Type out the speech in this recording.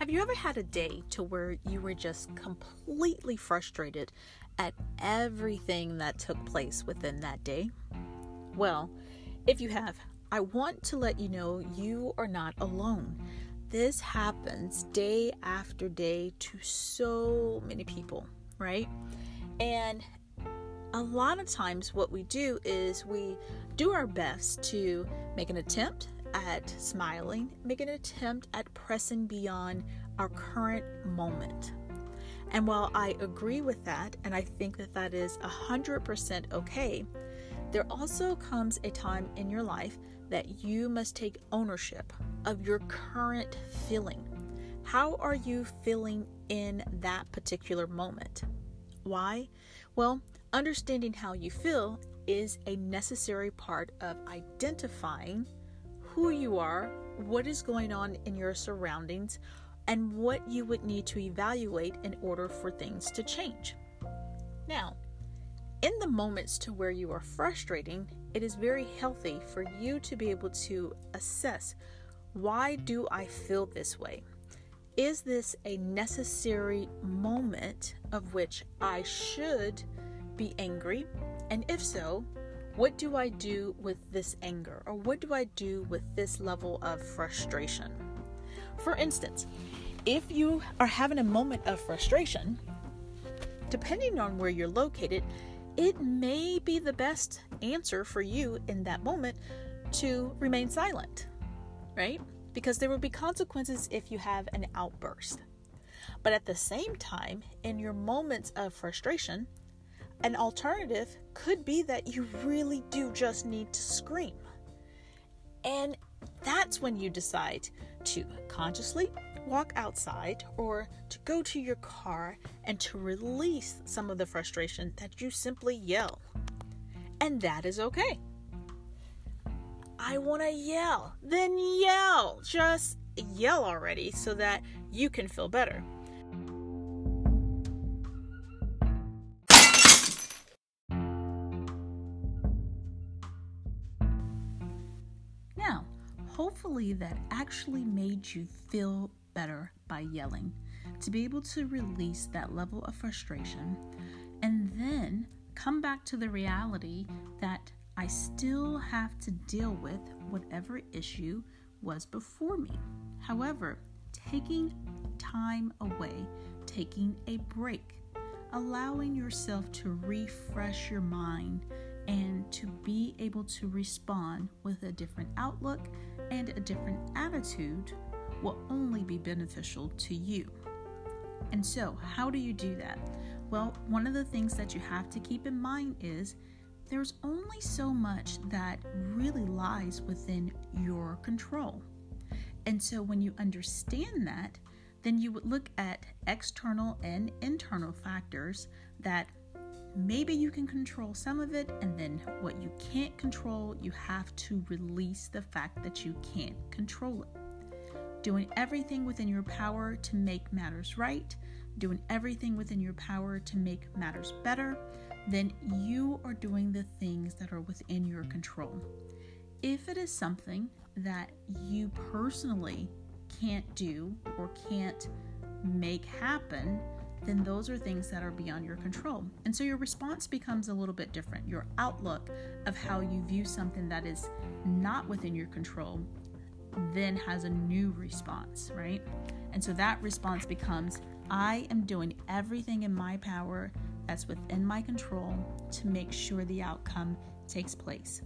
Have you ever had a day to where you were just completely frustrated at everything that took place within that day? Well, if you have, I want to let you know you are not alone. This happens day after day to so many people, right? And a lot of times, what we do is we do our best to make an attempt at smiling, make an attempt at pressing beyond our current moment. And while I agree with that, and I think that that is 100% okay, there also comes a time in your life that you must take ownership of your current feeling. How are you feeling in that particular moment? Why? Well, understanding how you feel is a necessary part of identifying who you are, what is going on in your surroundings, and what you would need to evaluate in order for things to change. Now, in the moments to where you are frustrating, it is very healthy for you to be able to assess why do I feel this way? Is this a necessary moment of which I should be angry? And if so, what do I do with this anger? Or what do I do with this level of frustration? For instance, if you are having a moment of frustration, depending on where you're located, it may be the best answer for you in that moment to remain silent, right? Because there will be consequences if you have an outburst. But at the same time, in your moments of frustration, an alternative could be that you really do just need to scream. And that's when you decide to consciously walk outside or to go to your car and to release some of the frustration that you simply yell. And that is okay. I want to yell. Then yell. Just yell already so that you can feel better. Hopefully that actually made you feel better by yelling, to be able to release that level of frustration, and then come back to the reality that I still have to deal with whatever issue was before me. However, taking time away, taking a break, allowing yourself to refresh your mind and to be able to respond with a different outlook and a different attitude will only be beneficial to you. And so, how do you do that? Well, one of the things that you have to keep in mind is there's only so much that really lies within your control. And so, when you understand that, then you would look at external and internal factors that maybe you can control some of it, and then what you can't control, you have to release the fact that you can't control it doing everything within your power to make matters right, doing everything within your power to make matters better, then you are doing the things that are within your control. If it is something that you personally can't do or can't make happen, then those are things that are beyond your control. And so your response becomes a little bit different. Your outlook of how you view something that is not within your control then has a new response, right? And so that response becomes I am doing everything in my power that's within my control to make sure the outcome takes place.